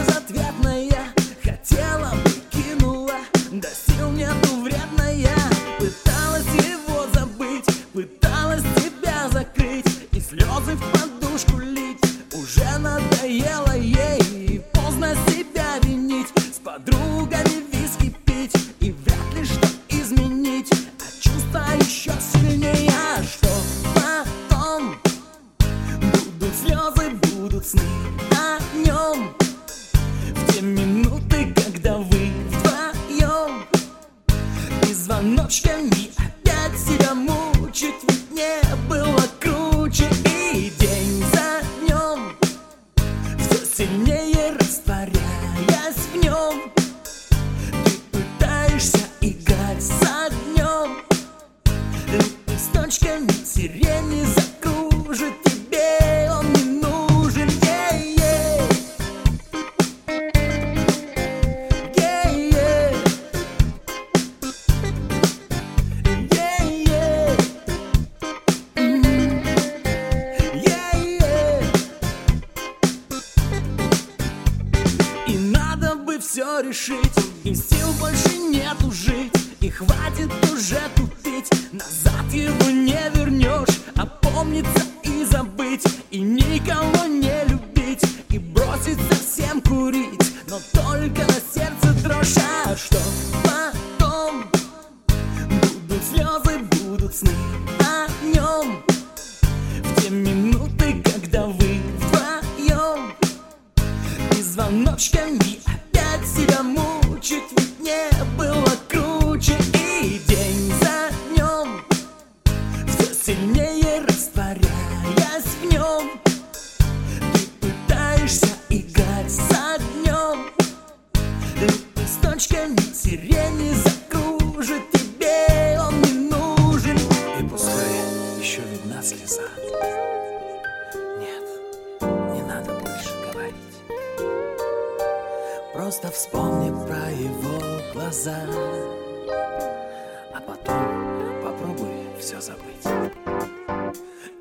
Безответная Хотела бы, кинула Да сил нету вредная. Пыталась его забыть Пыталась тебя закрыть И слезы в подушку лить. Уже надоело ей Поздно себя винить. С подругами решить. И сил больше нету жить И хватит уже тупить. Назад его не вернешь Опомниться и забыть. И никого не любить И бросить совсем курить. Но только на сердце дрожь А что потом? Будут слезы, будут сны о нем. В те минуты, когда вы вдвоем и звоночками Просто вспомни про его глаза. А потом попробуй все забыть.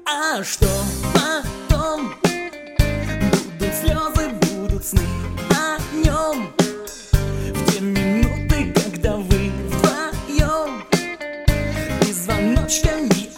А что потом? Будут слезы, будут сны о нем В те минуты, когда вы вдвоем Без звоночка не